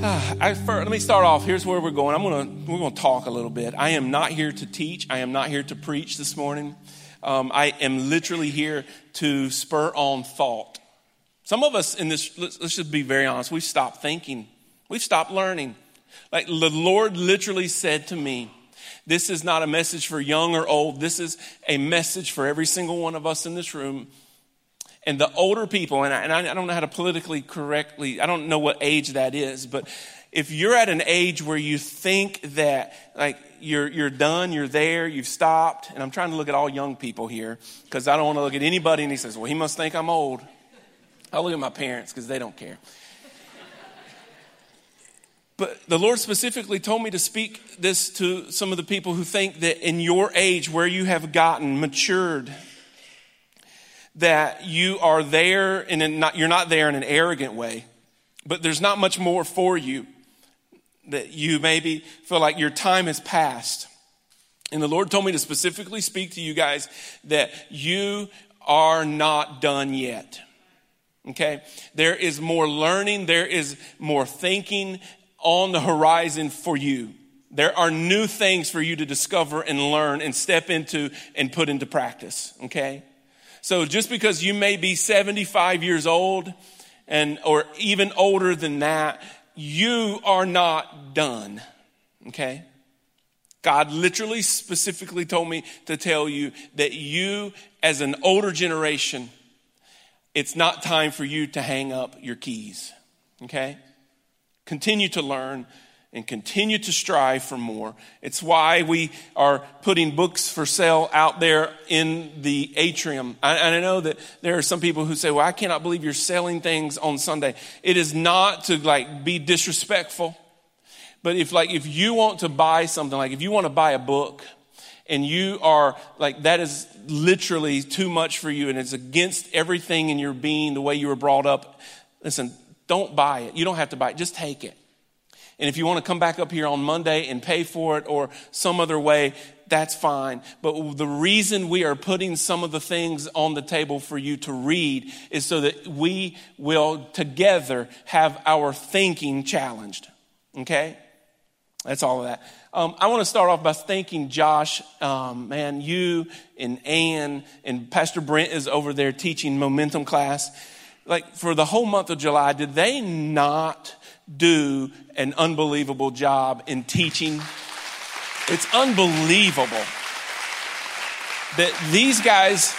I, let me start off. Here's where we're going. I'm gonna we're gonna talk a little bit. I am not here to teach. I am not here to preach this morning. Um, I am literally here to spur on thought. Some of us in this, let's, let's just be very honest. We've stopped thinking. We've stopped learning. Like the Lord literally said to me, "This is not a message for young or old. This is a message for every single one of us in this room." And the older people, and I, and I don't know how to politically correctly, I don't know what age that is, but if you're at an age where you think that like you're, you're done, you're there, you've stopped, and I'm trying to look at all young people here because I don't want to look at anybody and he says, well, he must think I'm old. I'll look at my parents because they don't care. But the Lord specifically told me to speak this to some of the people who think that in your age, where you have gotten matured, that you are there and not, you're not there in an arrogant way, but there's not much more for you. That you maybe feel like your time has passed. And the Lord told me to specifically speak to you guys that you are not done yet. Okay? There is more learning, there is more thinking on the horizon for you. There are new things for you to discover and learn and step into and put into practice. Okay? So just because you may be 75 years old and, or even older than that, you are not done. Okay? God literally specifically told me to tell you that you, as an older generation, it's not time for you to hang up your keys. Okay? Continue to learn, and continue to strive for more. It's why we are putting books for sale out there in the atrium. And I know that there are some people who say, well, I cannot believe you're selling things on Sunday. It is not to like be disrespectful. But if like, if you want to buy something, like if you want to buy a book and you are like, that is literally too much for you and it's against everything in your being, the way you were brought up, listen, don't buy it. You don't have to buy it. Just take it. And if you want to come back up here on Monday and pay for it or some other way, that's fine. But the reason we are putting some of the things on the table for you to read is so that we will together have our thinking challenged. Okay? That's all of that. Um, I want to start off by thanking Josh. Um, man, you and Ann and Pastor Brent is over there teaching momentum class. Like for the whole month of July, did they not do an unbelievable job in teaching. It's unbelievable that these guys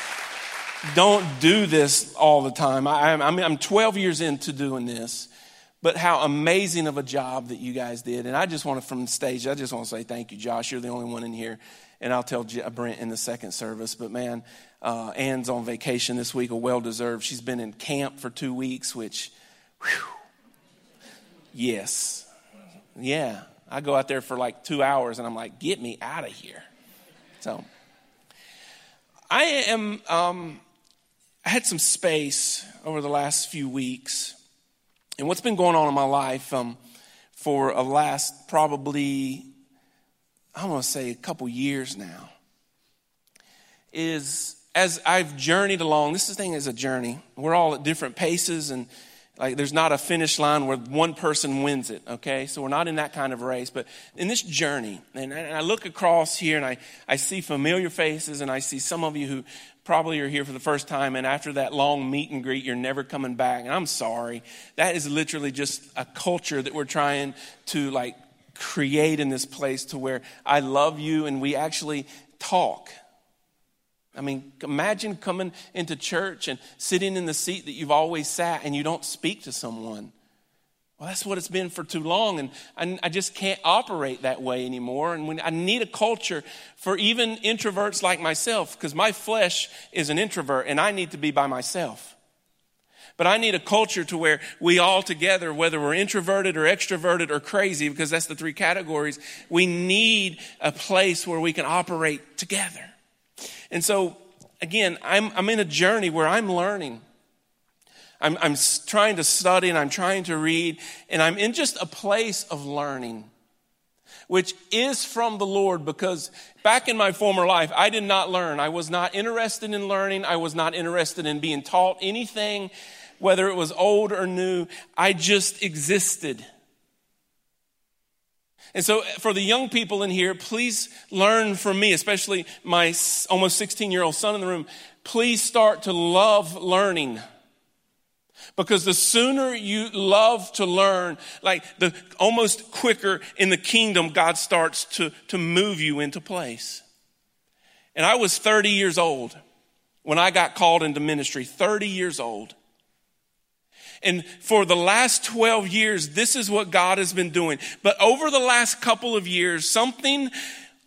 don't do this all the time. I, I mean, I'm 12 years into doing this, but how amazing of a job that you guys did. And I just want to, from the stage, I just want to say thank you, Josh. You're the only one in here. And I'll tell Brent in the second service. But man, uh, Ann's on vacation this week, a well deserved. She's been in camp for two weeks, which, whew, Yes. Yeah. I go out there for like two hours and I'm like, get me out of here. So I am, um, I had some space over the last few weeks. And what's been going on in my life um, for a last probably, I want to say a couple years now, is as I've journeyed along, this thing is a journey. We're all at different paces and like there's not a finish line where one person wins it, okay? So we're not in that kind of race. But in this journey, and I look across here and I, I see familiar faces and I see some of you who probably are here for the first time and after that long meet and greet, you're never coming back. And I'm sorry. That is literally just a culture that we're trying to like create in this place to where I love you and we actually talk. I mean, imagine coming into church and sitting in the seat that you've always sat and you don't speak to someone. Well, that's what it's been for too long, and I, I just can't operate that way anymore. And when, I need a culture for even introverts like myself, because my flesh is an introvert and I need to be by myself. But I need a culture to where we all together, whether we're introverted or extroverted or crazy, because that's the three categories, we need a place where we can operate together. And so, again, I'm, I'm in a journey where I'm learning. I'm, I'm trying to study and I'm trying to read, and I'm in just a place of learning, which is from the Lord because back in my former life, I did not learn. I was not interested in learning, I was not interested in being taught anything, whether it was old or new. I just existed. And so, uh, for the young people in here, please learn from me, especially my almost 16 year old son in the room. Please start to love learning. Because the sooner you love to learn, like the almost quicker in the kingdom, God starts to, to move you into place. And I was 30 years old when I got called into ministry, 30 years old. And for the last 12 years, this is what God has been doing. But over the last couple of years, something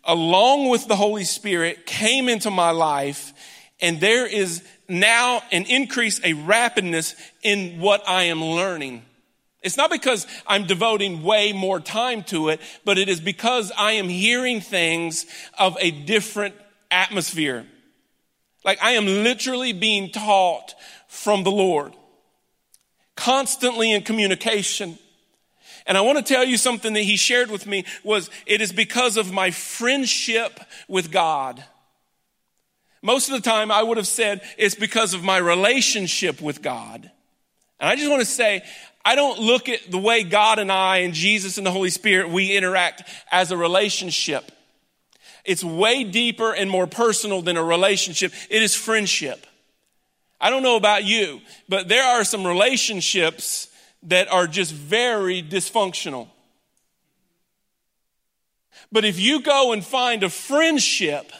along with the Holy Spirit came into my life, and there is now an increase, a rapidness in what I am learning. It's not because I'm devoting way more time to it, but it is because I am hearing things of a different atmosphere. Like I am literally being taught from the Lord constantly in communication. And I want to tell you something that he shared with me was it is because of my friendship with God. Most of the time I would have said it's because of my relationship with God. And I just want to say, I don't look at the way God and I and Jesus and the Holy Spirit, we interact as a relationship. It's way deeper and more personal than a relationship. It is friendship. I don't know about you, but there are some relationships that are just very dysfunctional. But if you go and find a friendship,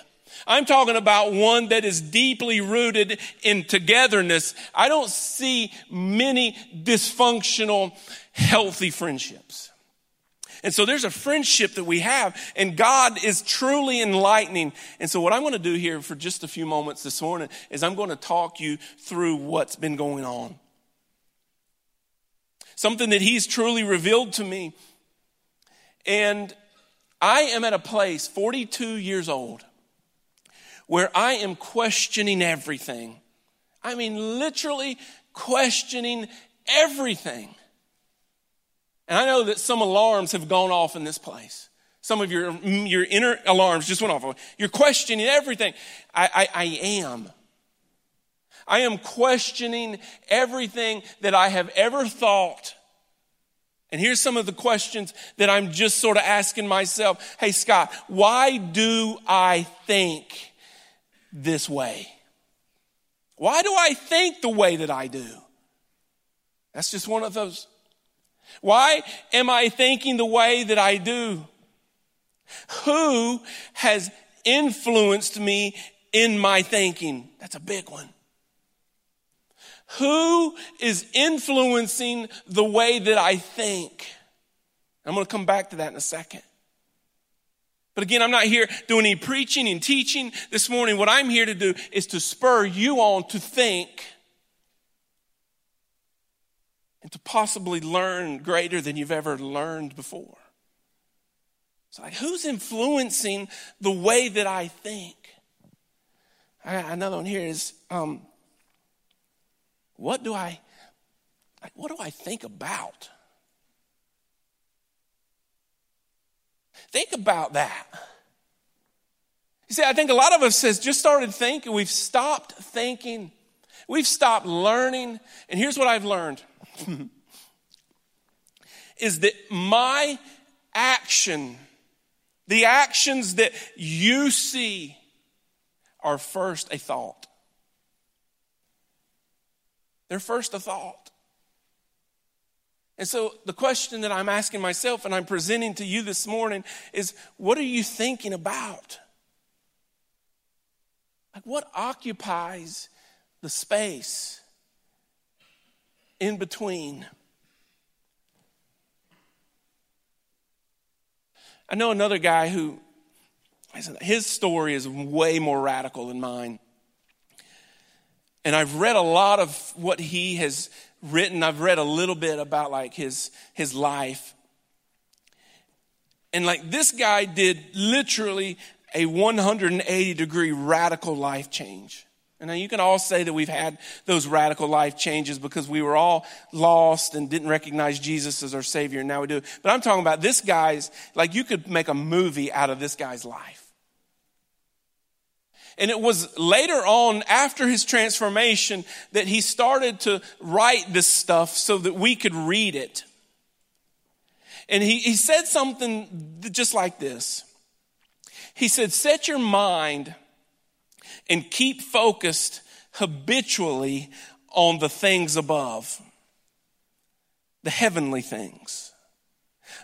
I'm talking about one that is deeply rooted in togetherness. I don't see many dysfunctional, healthy friendships. And so there's a friendship that we have, and God is truly enlightening. And so, what I'm going to do here for just a few moments this morning is I'm going to talk you through what's been going on. Something that He's truly revealed to me. And I am at a place, 42 years old, where I am questioning everything. I mean, literally questioning everything. And I know that some alarms have gone off in this place. Some of your, mm, your inner alarms just went off. You're questioning everything. I, I, I am. I am questioning everything that I have ever thought. And here's some of the questions that I'm just sort of asking myself. Hey, Scott, why do I think this way? Why do I think the way that I do? That's just one of those why am I thinking the way that I do? Who has influenced me in my thinking? That's a big one. Who is influencing the way that I think? I'm going to come back to that in a second. But again, I'm not here doing any preaching and teaching this morning. What I'm here to do is to spur you on to think and to possibly learn greater than you've ever learned before. It's like, who's influencing the way that I think? I another one here is, um, what do I, what do I think about? Think about that. You see, I think a lot of us has just started thinking, we've stopped thinking, we've stopped learning, and here's what I've learned. is that my action, the actions that you see, are first a thought. They're first a thought. And so the question that I'm asking myself and I'm presenting to you this morning is what are you thinking about? Like what occupies the space in between. I know another guy who, his story is way more radical than mine. And I've read a lot of what he has written. I've read a little bit about like his, his life. And like this guy did literally a 180 degree radical life change. And now you can all say that we've had those radical life changes because we were all lost and didn't recognize Jesus as our Savior, and now we do. But I'm talking about this guy's, like you could make a movie out of this guy's life. And it was later on, after his transformation, that he started to write this stuff so that we could read it. And he, he said something just like this. He said, Set your mind and keep focused habitually on the things above, the heavenly things,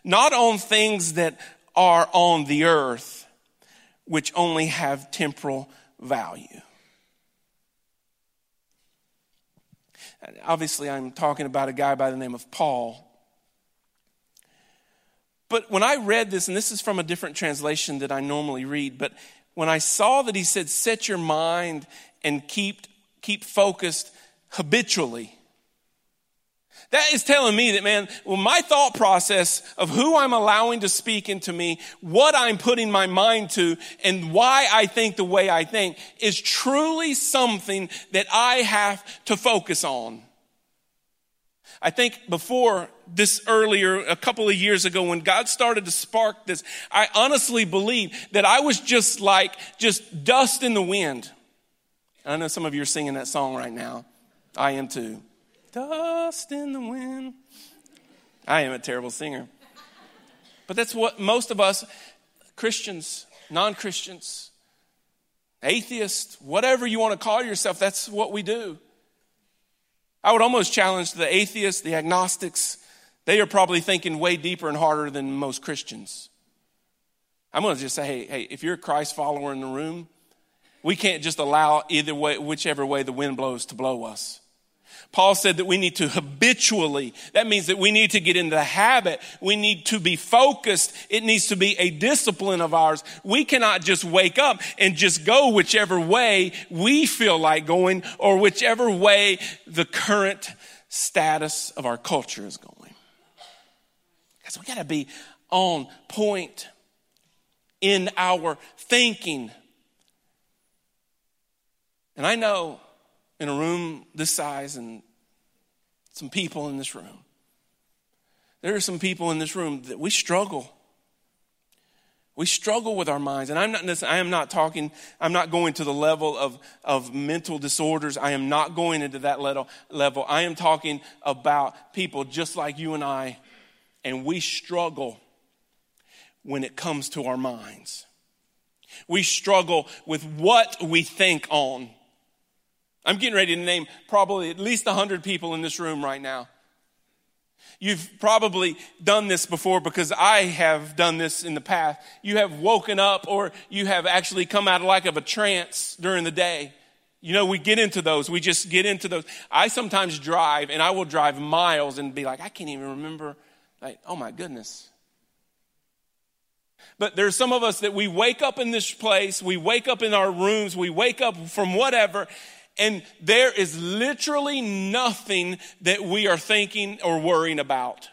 not on things that are on the earth, which only have temporal value. Obviously, I'm talking about a guy by the name of Paul. But when I read this, and this is from a different translation that I normally read, but when I saw that he said, set your mind and keep, keep focused habitually, that is telling me that, man, well, my thought process of who I'm allowing to speak into me, what I'm putting my mind to, and why I think the way I think is truly something that I have to focus on. I think before this earlier, a couple of years ago, when God started to spark this, I honestly believe that I was just like, just dust in the wind. I know some of you are singing that song right now. I am too. Dust in the wind. I am a terrible singer. But that's what most of us, Christians, non Christians, atheists, whatever you want to call yourself, that's what we do. I would almost challenge the atheists, the agnostics. They are probably thinking way deeper and harder than most Christians. I'm going to just say, hey, hey, if you're a Christ follower in the room, we can't just allow either way, whichever way the wind blows to blow us. Paul said that we need to habitually, that means that we need to get into the habit. We need to be focused. It needs to be a discipline of ours. We cannot just wake up and just go whichever way we feel like going or whichever way the current status of our culture is going. Because we got to be on point in our thinking. And I know in a room this size and some people in this room. There are some people in this room that we struggle. We struggle with our minds. And I'm not, I am not talking, I'm not going to the level of, of mental disorders. I am not going into that level, level. I am talking about people just like you and I, and we struggle when it comes to our minds. We struggle with what we think on. I'm getting ready to name probably at least 100 people in this room right now. You've probably done this before because I have done this in the past. You have woken up or you have actually come out of like of a trance during the day. You know, we get into those. We just get into those. I sometimes drive and I will drive miles and be like, I can't even remember. Like, oh my goodness. But there's some of us that we wake up in this place, we wake up in our rooms, we wake up from whatever, and there is literally nothing that we are thinking or worrying about.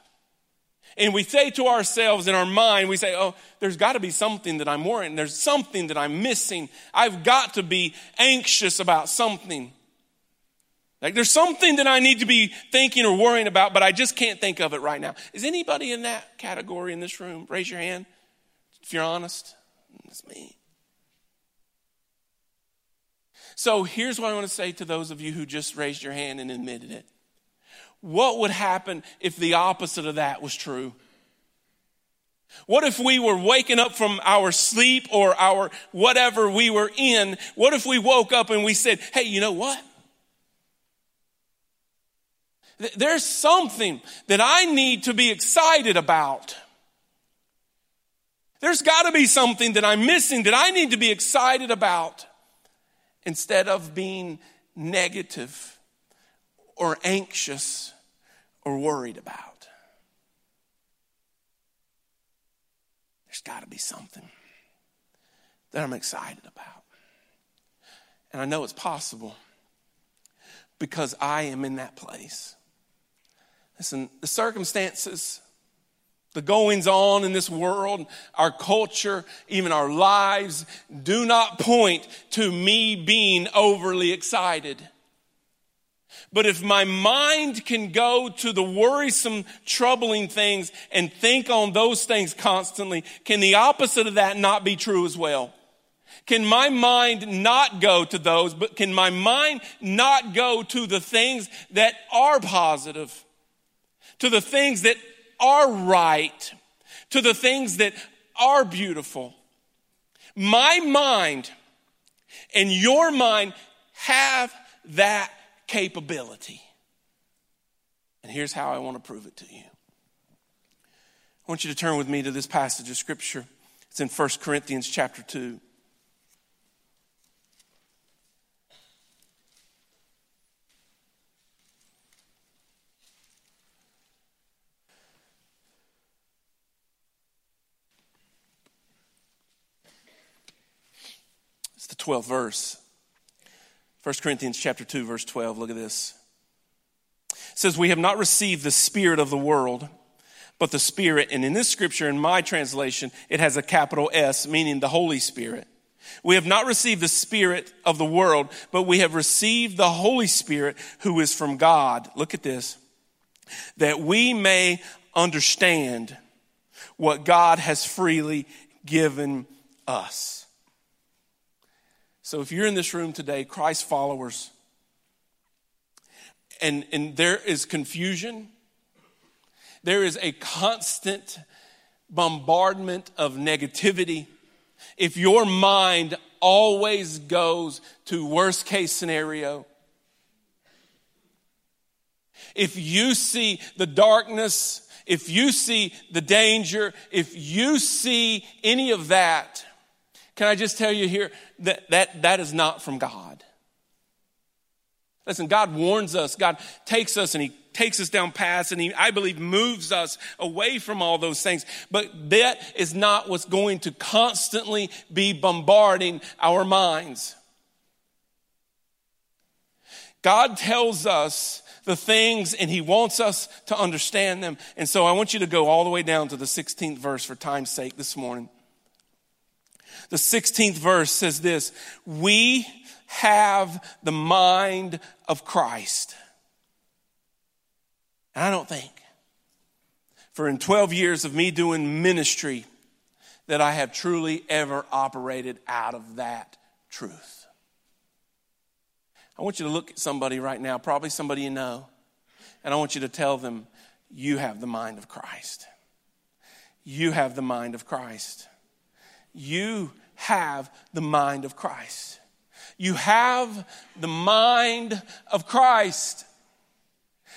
And we say to ourselves in our mind, we say, oh, there's got to be something that I'm worrying. There's something that I'm missing. I've got to be anxious about something. Like there's something that I need to be thinking or worrying about, but I just can't think of it right now. Is anybody in that category in this room? Raise your hand if you're honest. It's me. So here's what I want to say to those of you who just raised your hand and admitted it. What would happen if the opposite of that was true? What if we were waking up from our sleep or our whatever we were in? What if we woke up and we said, hey, you know what? There's something that I need to be excited about. There's got to be something that I'm missing that I need to be excited about instead of being negative or anxious or worried about. There's got to be something that I'm excited about. And I know it's possible because I am in that place. Listen, the circumstances the goings on in this world, our culture, even our lives do not point to me being overly excited. But if my mind can go to the worrisome, troubling things and think on those things constantly, can the opposite of that not be true as well? Can my mind not go to those, but can my mind not go to the things that are positive? To the things that are right. to the things that are beautiful. My mind and your mind have that capability. And here's how I want to prove it to you. I want you to turn with me to this passage of scripture. It's in 1 Corinthians chapter 2. 12th verse. 1 Corinthians chapter 2 verse 12. Look at this. It says we have not received the spirit of the world but the Spirit. And in this scripture, in my translation, it has a capital S, meaning the Holy Spirit. We have not received the Spirit of the world, but we have received the Holy Spirit who is from God. Look at this. That we may understand what God has freely given us. So if you're in this room today, Christ followers, and, and there is confusion, there is a constant bombardment of negativity. If your mind always goes to worst case scenario, if you see the darkness, if you see the danger, if you see any of that, can I just tell you here that that, that is not from God. Listen, God warns us, God takes us and He takes us down paths and he, I believe, moves us away from all those things. But that is not what's going to constantly be bombarding our minds. God tells us the things and he wants us to understand them. And so I want you to go all the way down to the 16th verse for time's sake this morning. The 16th verse says this We have the mind of Christ. And I don't think, for in 12 years of me doing ministry, that I have truly ever operated out of that truth. I want you to look at somebody right now, probably somebody you know, and I want you to tell them, You have the mind of Christ. You have the mind of Christ. You have the mind of Christ. You have the mind of Christ.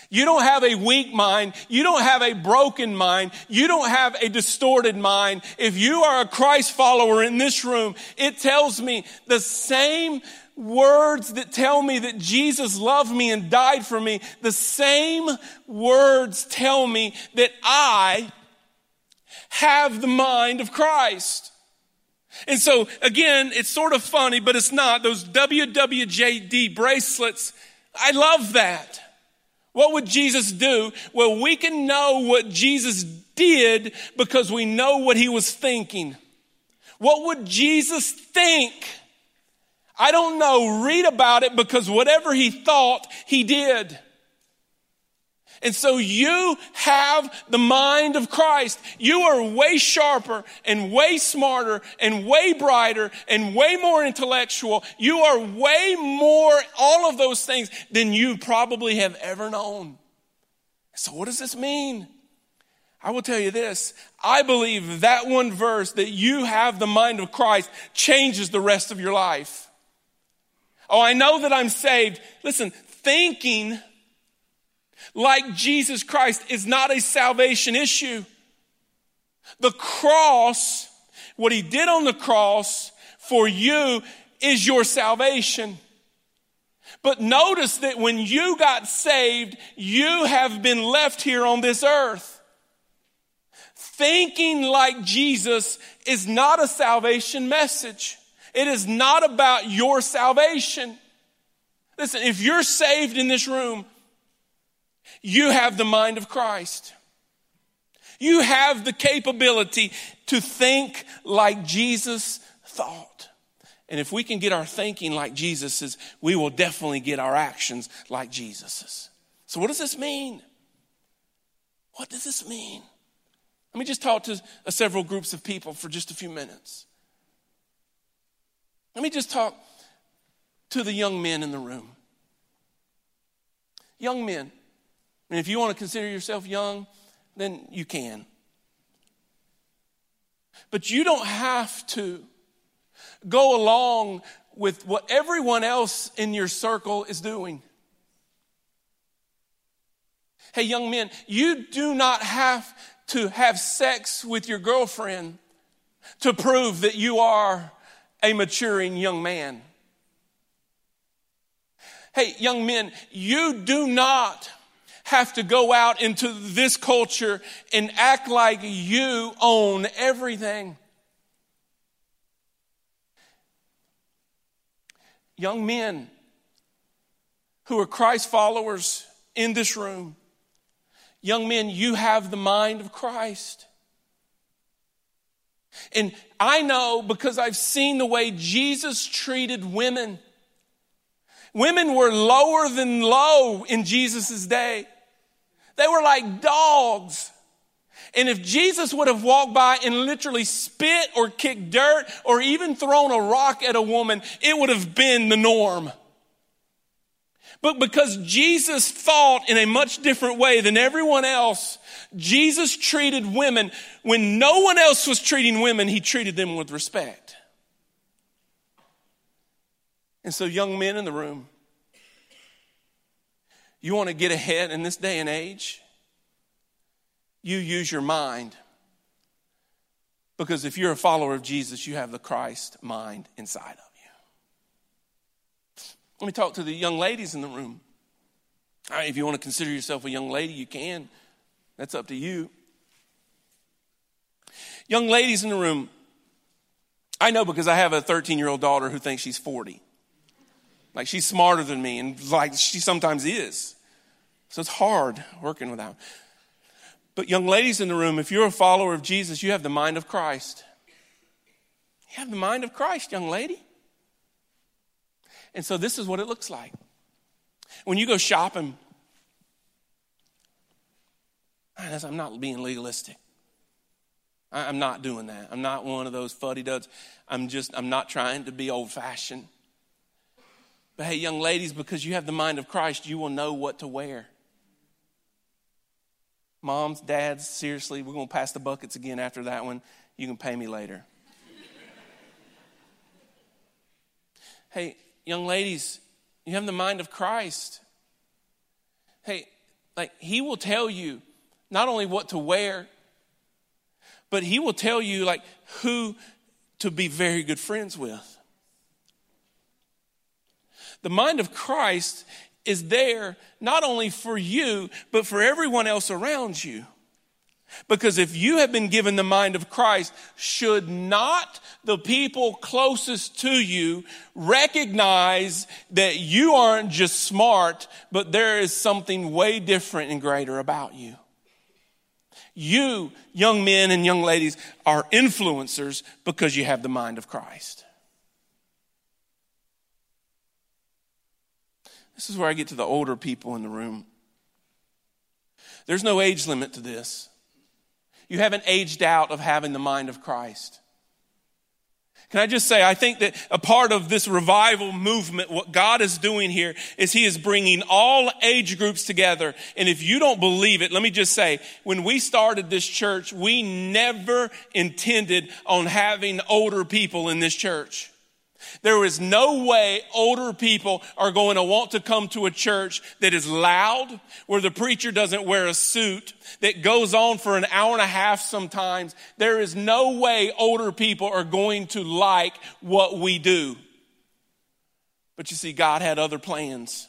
You don't have a weak mind. You don't have a broken mind. You don't have a distorted mind. If you are a Christ follower in this room, it tells me the same words that tell me that Jesus loved me and died for me, the same words tell me that I have the mind of Christ. And so again, it's sort of funny, but it's not. Those WWJD bracelets, I love that. What would Jesus do? Well, we can know what Jesus did because we know what he was thinking. What would Jesus think? I don't know. Read about it because whatever he thought, he did. And so you have the mind of Christ. You are way sharper and way smarter and way brighter and way more intellectual. You are way more all of those things than you probably have ever known. So what does this mean? I will tell you this. I believe that one verse that you have the mind of Christ changes the rest of your life. Oh, I know that I'm saved. Listen, thinking like Jesus Christ is not a salvation issue. The cross, what he did on the cross for you is your salvation. But notice that when you got saved, you have been left here on this earth. Thinking like Jesus is not a salvation message. It is not about your salvation. Listen, if you're saved in this room, you have the mind of Christ. You have the capability to think like Jesus thought. And if we can get our thinking like Jesus's, we will definitely get our actions like Jesus's. So, what does this mean? What does this mean? Let me just talk to uh, several groups of people for just a few minutes. Let me just talk to the young men in the room. Young men, and if you want to consider yourself young, then you can. But you don't have to go along with what everyone else in your circle is doing. Hey, young men, you do not have to have sex with your girlfriend to prove that you are a maturing young man. Hey, young men, you do not have to go out into this culture and act like you own everything. Young men who are Christ followers in this room, young men, you have the mind of Christ. And I know because I've seen the way Jesus treated women. Women were lower than low in Jesus' day. They were like dogs. And if Jesus would have walked by and literally spit or kicked dirt or even thrown a rock at a woman, it would have been the norm. But because Jesus thought in a much different way than everyone else, Jesus treated women when no one else was treating women, he treated them with respect. And so, young men in the room, you want to get ahead in this day and age? You use your mind. Because if you're a follower of Jesus, you have the Christ mind inside of you. Let me talk to the young ladies in the room. If you want to consider yourself a young lady, you can. That's up to you. Young ladies in the room, I know because I have a 13 year old daughter who thinks she's 40. Like she's smarter than me, and like she sometimes is. So it's hard working without. But young ladies in the room, if you're a follower of Jesus, you have the mind of Christ. You have the mind of Christ, young lady. And so this is what it looks like. When you go shopping, I'm not being legalistic. I'm not doing that. I'm not one of those fuddy duds. I'm just, I'm not trying to be old fashioned. But hey, young ladies, because you have the mind of Christ, you will know what to wear. Moms, dads, seriously, we're going to pass the buckets again after that one. You can pay me later. hey, young ladies, you have the mind of Christ. Hey, like, He will tell you not only what to wear, but he will tell you like who to be very good friends with. The mind of Christ is there not only for you, but for everyone else around you. Because if you have been given the mind of Christ, should not the people closest to you recognize that you aren't just smart, but there is something way different and greater about you? You, young men and young ladies, are influencers because you have the mind of Christ. This is where I get to the older people in the room. There's no age limit to this. You haven't aged out of having the mind of Christ. Can I just say, I think that a part of this revival movement, what God is doing here is He is bringing all age groups together. And if you don't believe it, let me just say, when we started this church, we never intended on having older people in this church. There is no way older people are going to want to come to a church that is loud, where the preacher doesn't wear a suit, that goes on for an hour and a half sometimes. There is no way older people are going to like what we do. But you see, God had other plans.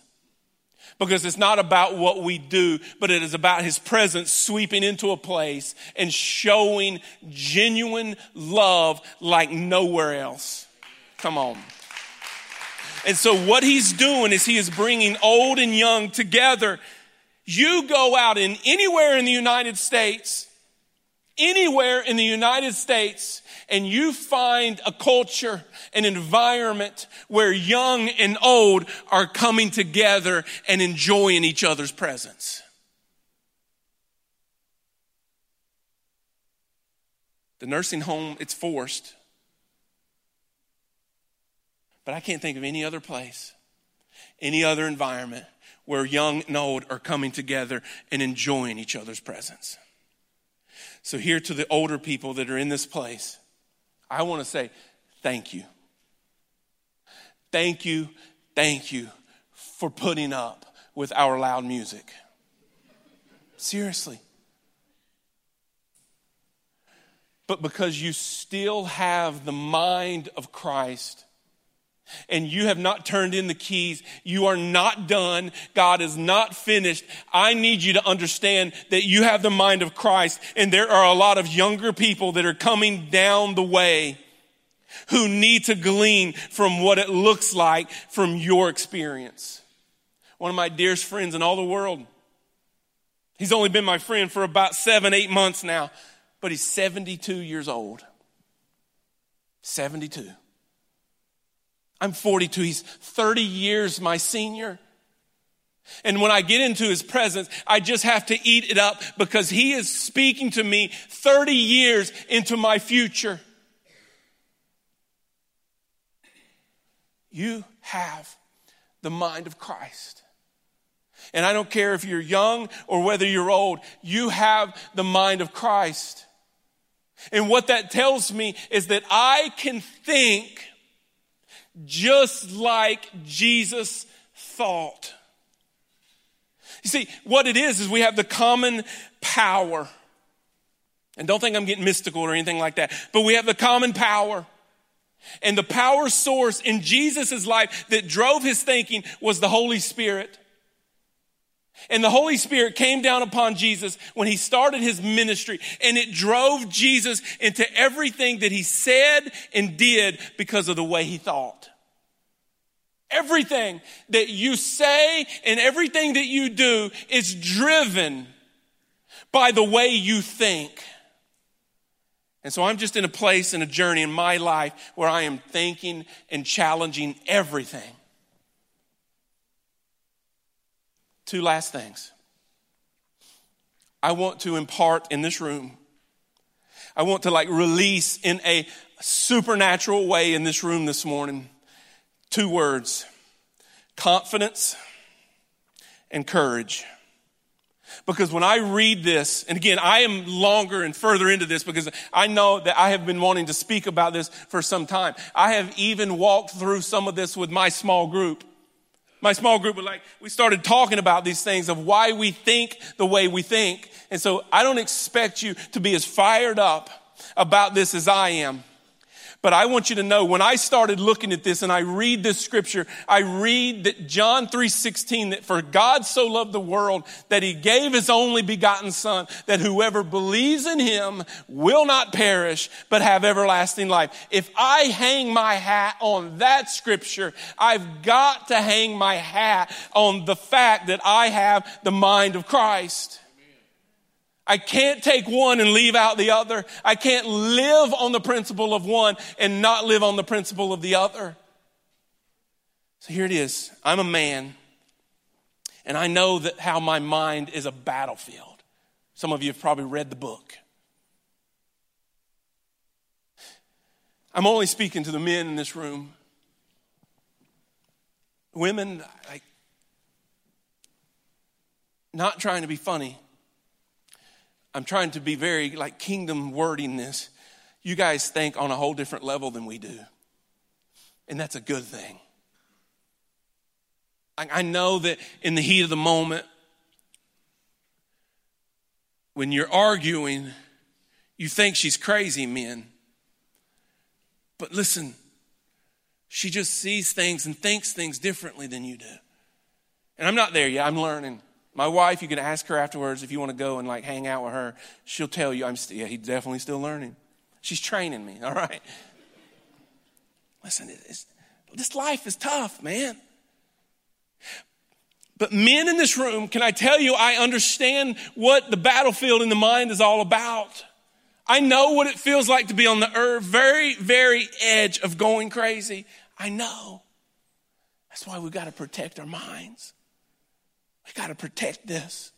Because it's not about what we do, but it is about His presence sweeping into a place and showing genuine love like nowhere else. Come on. And so, what he's doing is he is bringing old and young together. You go out in anywhere in the United States, anywhere in the United States, and you find a culture, an environment where young and old are coming together and enjoying each other's presence. The nursing home, it's forced. But I can't think of any other place, any other environment where young and old are coming together and enjoying each other's presence. So, here to the older people that are in this place, I want to say thank you. Thank you, thank you for putting up with our loud music. Seriously. But because you still have the mind of Christ, and you have not turned in the keys. You are not done. God is not finished. I need you to understand that you have the mind of Christ and there are a lot of younger people that are coming down the way who need to glean from what it looks like from your experience. One of my dearest friends in all the world. He's only been my friend for about seven, eight months now, but he's 72 years old. 72. I'm 42. He's 30 years my senior. And when I get into his presence, I just have to eat it up because he is speaking to me 30 years into my future. You have the mind of Christ. And I don't care if you're young or whether you're old, you have the mind of Christ. And what that tells me is that I can think just like Jesus thought. You see, what it is, is we have the common power. And don't think I'm getting mystical or anything like that, but we have the common power. And the power source in Jesus' life that drove his thinking was the Holy Spirit. And the Holy Spirit came down upon Jesus when he started his ministry, and it drove Jesus into everything that he said and did because of the way he thought. Everything that you say and everything that you do is driven by the way you think. And so I'm just in a place in a journey in my life where I am thinking and challenging everything. Two last things. I want to impart in this room. I want to like release in a supernatural way in this room this morning Two words confidence and courage. Because when I read this, and again, I am longer and further into this because I know that I have been wanting to speak about this for some time. I have even walked through some of this with my small group. My small group was like, we started talking about these things of why we think the way we think. And so I don't expect you to be as fired up about this as I am. But I want you to know when I started looking at this and I read this scripture, I read that John 3:16 that for God so loved the world that he gave his only begotten son that whoever believes in him will not perish but have everlasting life. If I hang my hat on that scripture, I've got to hang my hat on the fact that I have the mind of Christ. I can't take one and leave out the other. I can't live on the principle of one and not live on the principle of the other. So here it is. I'm a man, and I know that how my mind is a battlefield. Some of you have probably read the book. I'm only speaking to the men in this room. Women, I, not trying to be funny, I'm trying to be very like kingdom wording this. You guys think on a whole different level than we do. And that's a good thing. I, I know that in the heat of the moment, when you're arguing, you think she's crazy, men. But listen, she just sees things and thinks things differently than you do. And I'm not there yet, I'm learning. My wife, you can ask her afterwards if you want to go and like hang out with her. She'll tell you, I'm still, yeah, he's definitely still learning. She's training me, all right? Listen, this life is tough, man. But men in this room, can I tell you, I understand what the battlefield in the mind is all about. I know what it feels like to be on the very, very edge of going crazy. I know. That's why we've got to protect our minds. We got to protect this.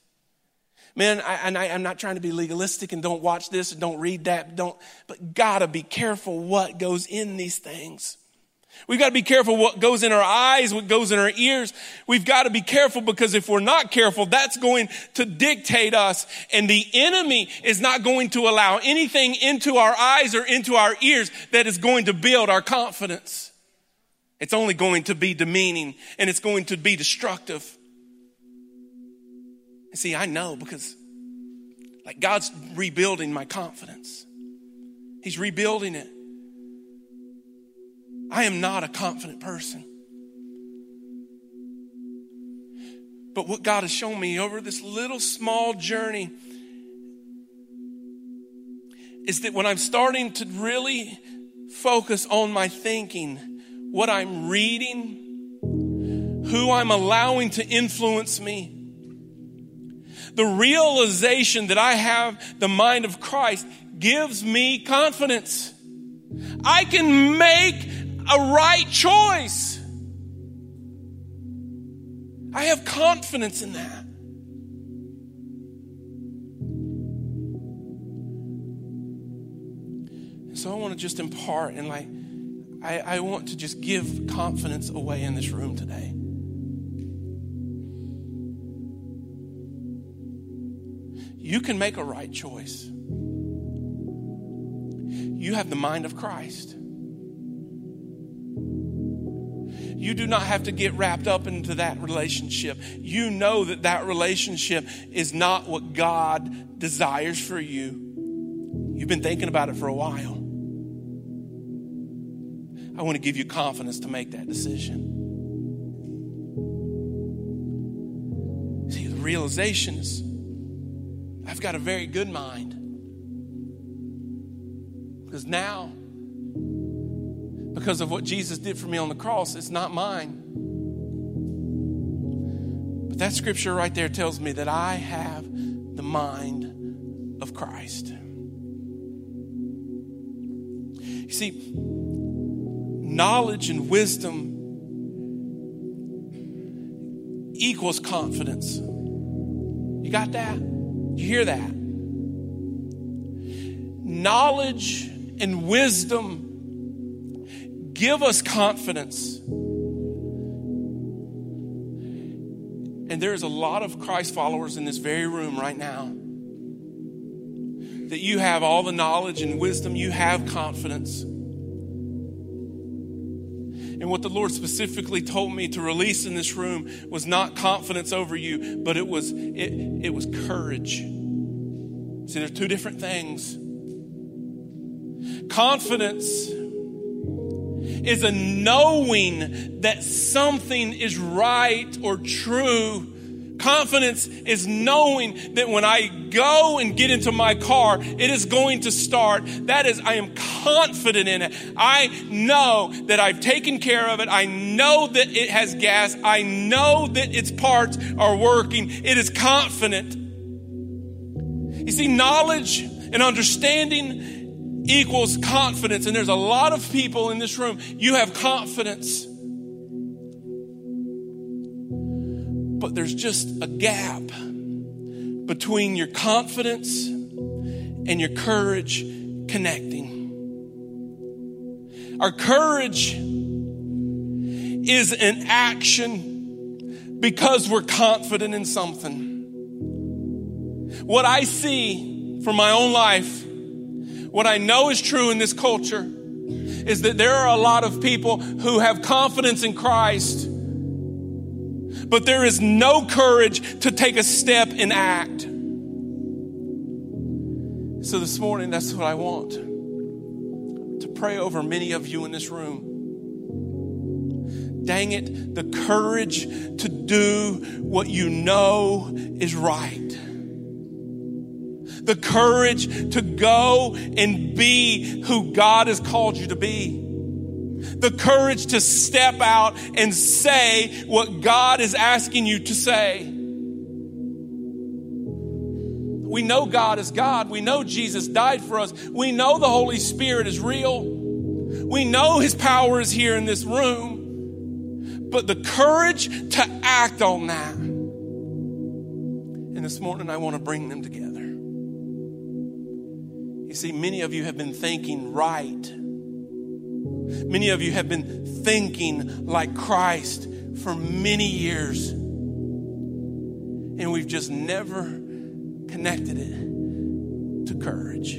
Man, I, and I, am not trying to be legalistic and don't watch this and don't read that, don't, but gotta be careful what goes in these things. We've got to be careful what goes in our eyes, what goes in our ears. We've got to be careful because if we're not careful, that's going to dictate us. And the enemy is not going to allow anything into our eyes or into our ears that is going to build our confidence. It's only going to be demeaning and it's going to be destructive. See, I know because like God's rebuilding my confidence. He's rebuilding it. I am not a confident person. But what God has shown me over this little small journey is that when I'm starting to really focus on my thinking, what I'm reading, who I'm allowing to influence me, the realization that I have the mind of Christ gives me confidence. I can make a right choice. I have confidence in that. So I want to just impart and like, I, I want to just give confidence away in this room today. You can make a right choice. You have the mind of Christ. You do not have to get wrapped up into that relationship. You know that that relationship is not what God desires for you. You've been thinking about it for a while. I want to give you confidence to make that decision. See, the realization is I've got a very good mind. Because now, because of what Jesus did for me on the cross. It's not mine. But that scripture right there tells me that I have the mind of Christ. You see, knowledge and wisdom equals confidence. You got that? You hear that? Knowledge and wisdom give us confidence. And there's a lot of Christ followers in this very room right now that you have all the knowledge and wisdom, you have confidence. And what the Lord specifically told me to release in this room was not confidence over you, but it was it, it was courage. See, there's two different things. Confidence is a knowing that something is right or true. Confidence is knowing that when I go and get into my car, it is going to start. That is, I am confident in it. I know that I've taken care of it. I know that it has gas. I know that its parts are working. It is confident. You see, knowledge and understanding equals confidence. And there's a lot of people in this room, you have confidence. But there's just a gap between your confidence and your courage connecting. Our courage is an action because we're confident in something. What I see from my own life what I know is true in this culture is that there are a lot of people who have confidence in Christ, but there is no courage to take a step and act. So this morning, that's what I want to pray over many of you in this room. Dang it, the courage to do what you know is right the courage to go and be who God has called you to be. The courage to step out and say what God is asking you to say. We know God is God. We know Jesus died for us. We know the Holy Spirit is real. We know His power is here in this room. But the courage to act on that. And this morning, I want to bring them together. You see, many of you have been thinking right, Many of you have been thinking like Christ for many years, and we've just never connected it to courage.